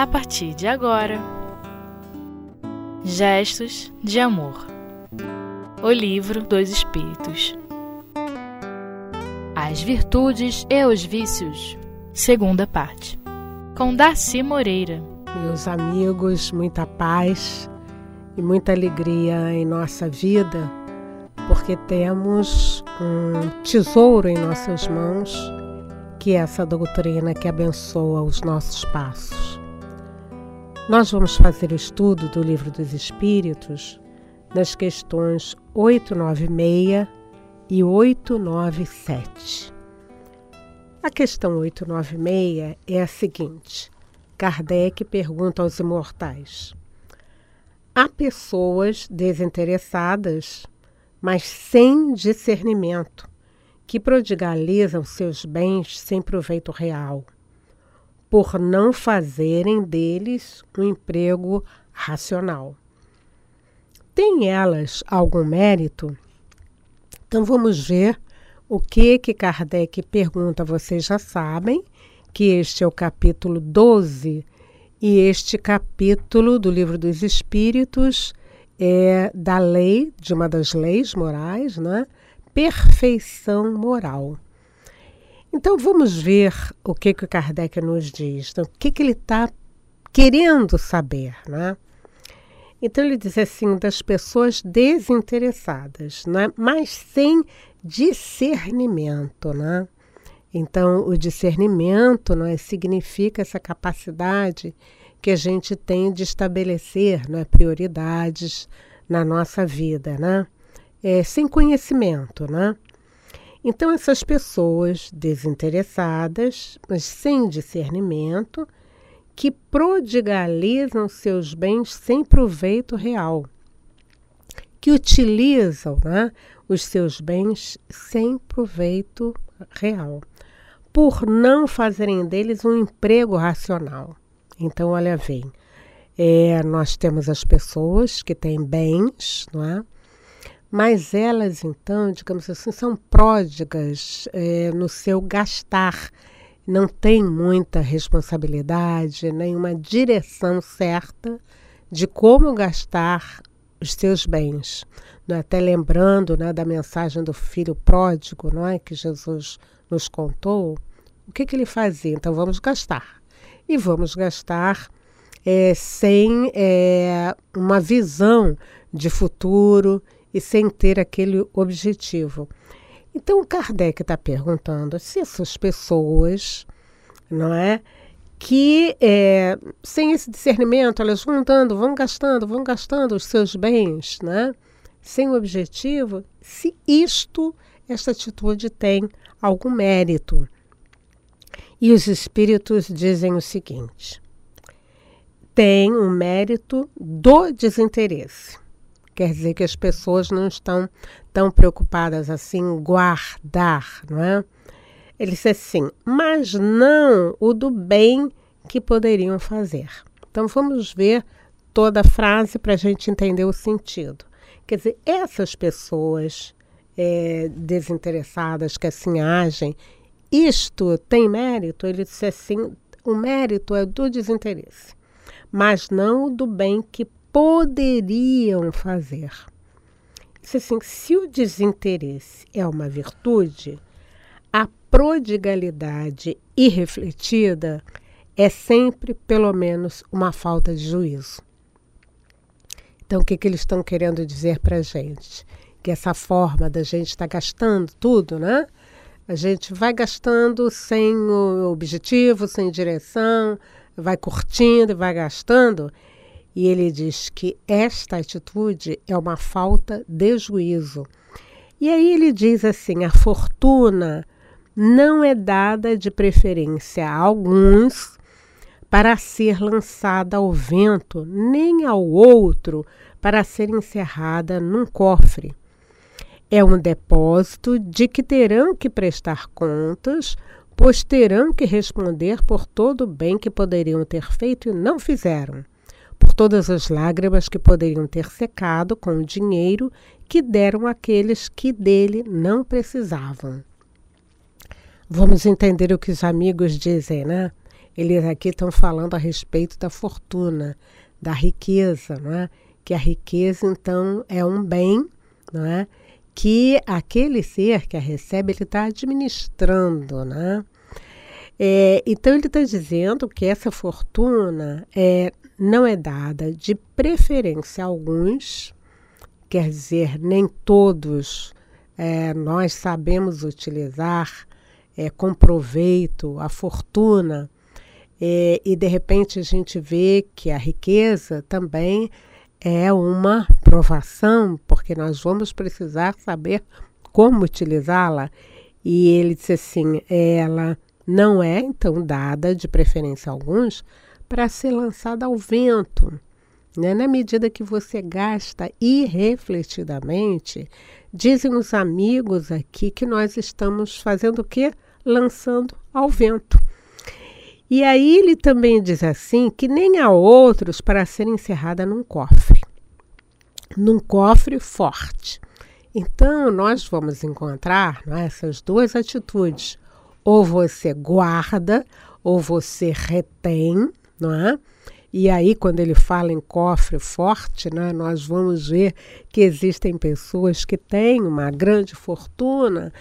a partir de agora. Gestos de Amor. O Livro dos Espíritos. As Virtudes e os Vícios. Segunda parte. Com Darcy Moreira. Meus amigos, muita paz e muita alegria em nossa vida, porque temos um tesouro em nossas mãos, que é essa doutrina que abençoa os nossos passos. Nós vamos fazer o estudo do Livro dos Espíritos nas questões 896 e 897. A questão 896 é a seguinte: Kardec pergunta aos imortais: Há pessoas desinteressadas, mas sem discernimento, que prodigalizam seus bens sem proveito real por não fazerem deles um emprego racional. Tem elas algum mérito? Então vamos ver o que que Kardec pergunta. Vocês já sabem que este é o capítulo 12 e este capítulo do Livro dos Espíritos é da lei, de uma das leis morais, né? Perfeição moral. Então vamos ver o que, que o Kardec nos diz, então, o que, que ele está querendo saber. Né? Então ele diz assim, das pessoas desinteressadas, né? mas sem discernimento. Né? Então o discernimento né, significa essa capacidade que a gente tem de estabelecer né, prioridades na nossa vida, né? É, sem conhecimento, né? Então, essas pessoas desinteressadas, mas sem discernimento, que prodigalizam seus bens sem proveito real, que utilizam né, os seus bens sem proveito real, por não fazerem deles um emprego racional. Então, olha, vem. É, nós temos as pessoas que têm bens, não é? Mas elas, então, digamos assim, são pródigas é, no seu gastar, não têm muita responsabilidade, nenhuma direção certa de como gastar os seus bens. É? Até lembrando né, da mensagem do filho pródigo não é? que Jesus nos contou, o que, que ele fazia? Então vamos gastar. E vamos gastar é, sem é, uma visão de futuro e sem ter aquele objetivo. Então, Kardec está perguntando se essas pessoas, não é? Que é, sem esse discernimento, elas vão dando, vão gastando, vão gastando os seus bens, né? sem objetivo, se isto, esta atitude tem algum mérito. E os espíritos dizem o seguinte: tem um mérito do desinteresse. Quer dizer que as pessoas não estão tão preocupadas assim em guardar, não é? Ele disse assim, mas não o do bem que poderiam fazer. Então vamos ver toda a frase para a gente entender o sentido. Quer dizer, essas pessoas é, desinteressadas que assim agem, isto tem mérito? Ele disse assim: o mérito é do desinteresse, mas não o do bem que poderiam fazer. Isso assim, se o desinteresse é uma virtude, a prodigalidade irrefletida é sempre, pelo menos, uma falta de juízo. Então, o que, que eles estão querendo dizer para a gente? Que essa forma da gente estar tá gastando tudo, né? A gente vai gastando sem o objetivo, sem direção, vai curtindo e vai gastando. E ele diz que esta atitude é uma falta de juízo. E aí ele diz assim: a fortuna não é dada de preferência a alguns para ser lançada ao vento, nem ao outro para ser encerrada num cofre. É um depósito de que terão que prestar contas, pois terão que responder por todo o bem que poderiam ter feito e não fizeram por todas as lágrimas que poderiam ter secado com o dinheiro que deram àqueles que dele não precisavam. Vamos entender o que os amigos dizem, né? Eles aqui estão falando a respeito da fortuna, da riqueza, não é? Que a riqueza, então, é um bem, não é? Que aquele ser que a recebe, ele está administrando, né? É, então, ele está dizendo que essa fortuna é, não é dada de preferência a alguns, quer dizer, nem todos é, nós sabemos utilizar é, com proveito a fortuna, é, e de repente a gente vê que a riqueza também é uma provação, porque nós vamos precisar saber como utilizá-la. E ele disse assim: ela não é então dada, de preferência a alguns, para ser lançada ao vento. Né? Na medida que você gasta irrefletidamente, dizem os amigos aqui que nós estamos fazendo o quê? Lançando ao vento. E aí ele também diz assim que nem há outros para ser encerrada num cofre, num cofre forte. Então nós vamos encontrar é, essas duas atitudes. Ou você guarda, ou você retém, não é? E aí, quando ele fala em cofre forte, né, nós vamos ver que existem pessoas que têm uma grande fortuna,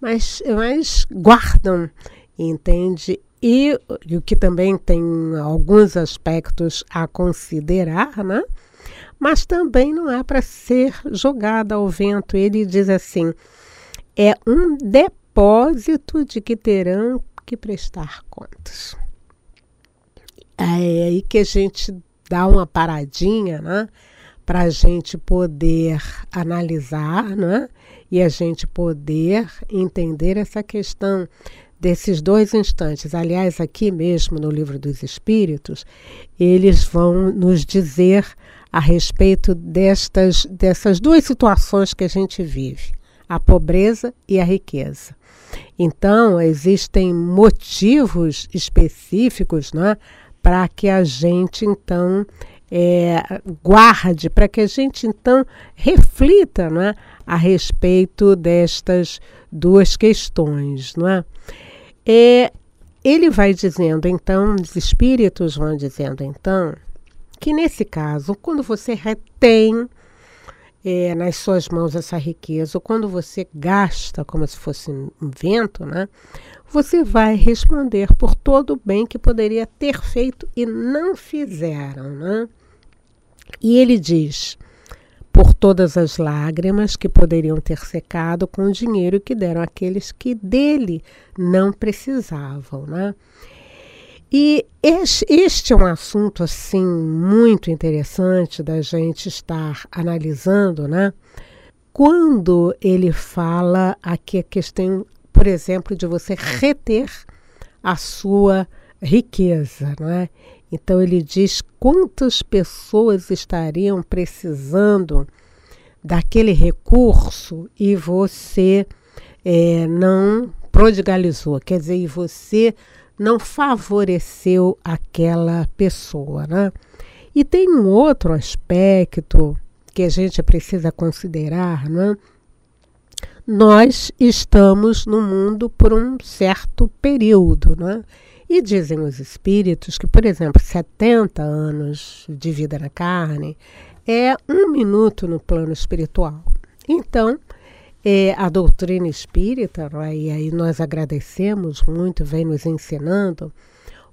mas, mas guardam, entende? E, e o que também tem alguns aspectos a considerar, né? Mas também não é para ser jogada ao vento. Ele diz assim: é um depósito de que terão que prestar contas. É aí que a gente dá uma paradinha, né? Para a gente poder analisar, né? E a gente poder entender essa questão desses dois instantes. Aliás, aqui mesmo no Livro dos Espíritos, eles vão nos dizer a respeito destas, dessas duas situações que a gente vive: a pobreza e a riqueza. Então, existem motivos específicos né, para que a gente então é, guarde, para que a gente então reflita é, a respeito destas duas questões. Não é? é? Ele vai dizendo então, os espíritos vão dizendo então, que nesse caso, quando você retém é, nas suas mãos essa riqueza, ou quando você gasta como se fosse um vento, né? você vai responder por todo o bem que poderia ter feito e não fizeram. Né? E ele diz: por todas as lágrimas que poderiam ter secado com o dinheiro que deram àqueles que dele não precisavam. Né? E este é um assunto assim muito interessante da gente estar analisando, né? Quando ele fala aqui a questão por exemplo, de você reter a sua riqueza, não é? Então ele diz quantas pessoas estariam precisando daquele recurso e você é, não prodigalizou, quer dizer, e você não favoreceu aquela pessoa, né? E tem um outro aspecto que a gente precisa considerar, não é? nós estamos no mundo por um certo período, né? E dizem os espíritos que, por exemplo, 70 anos de vida na carne é um minuto no plano espiritual. Então, é, a doutrina espírita, é? e aí nós agradecemos muito, vem nos ensinando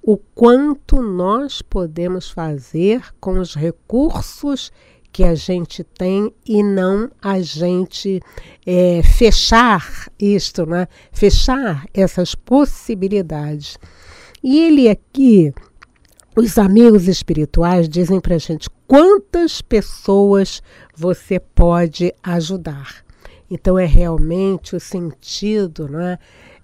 o quanto nós podemos fazer com os recursos que a gente tem e não a gente é, fechar isto, né? fechar essas possibilidades. E ele aqui, os amigos espirituais dizem para a gente quantas pessoas você pode ajudar. Então é realmente o sentido, né?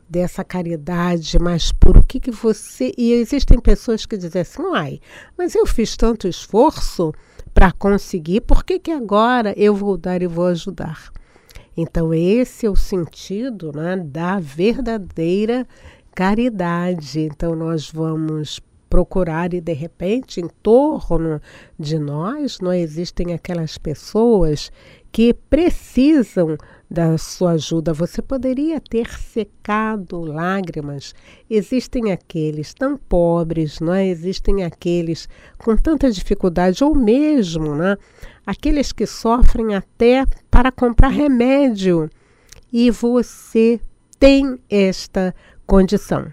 dessa caridade mais pura? O que, que você. E existem pessoas que dizem assim, ai, mas eu fiz tanto esforço para conseguir, por que, que agora eu vou dar e vou ajudar? Então, esse é o sentido né, da verdadeira caridade. Então, nós vamos procurar e de repente em torno de nós não existem aquelas pessoas que precisam da sua ajuda. Você poderia ter secado lágrimas. Existem aqueles tão pobres, não é? Existem aqueles com tanta dificuldade, ou mesmo, né? Aqueles que sofrem até para comprar remédio. E você tem esta condição.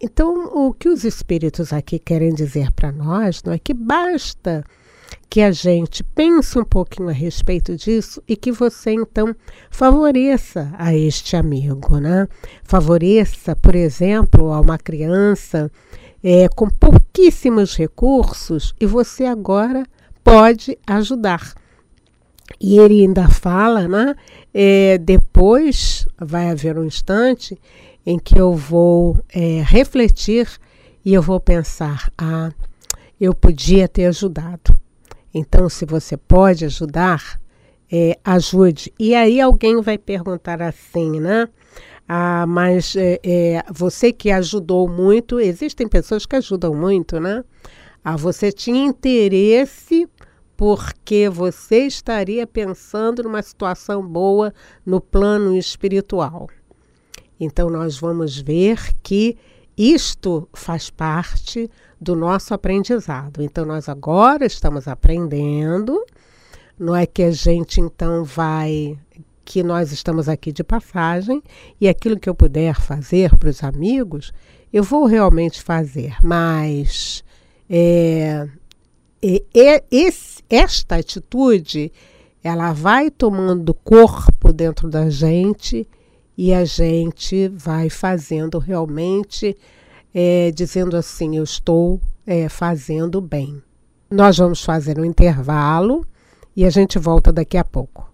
Então, o que os espíritos aqui querem dizer para nós não é que basta que a gente pense um pouquinho a respeito disso e que você então favoreça a este amigo, né? Favoreça, por exemplo, a uma criança é, com pouquíssimos recursos e você agora pode ajudar. E ele ainda fala, né? É, depois vai haver um instante em que eu vou é, refletir e eu vou pensar: ah, eu podia ter ajudado. Então, se você pode ajudar, é, ajude. E aí alguém vai perguntar assim, né? Ah, mas é, é, você que ajudou muito, existem pessoas que ajudam muito, né? Ah, você tinha interesse porque você estaria pensando numa situação boa no plano espiritual. Então, nós vamos ver que isto faz parte do nosso aprendizado. Então, nós agora estamos aprendendo, não é que a gente então vai. que nós estamos aqui de passagem e aquilo que eu puder fazer para os amigos, eu vou realmente fazer, mas é, é, esse, esta atitude ela vai tomando corpo dentro da gente e a gente vai fazendo realmente, é, dizendo assim: eu estou é, fazendo bem. Nós vamos fazer um intervalo e a gente volta daqui a pouco.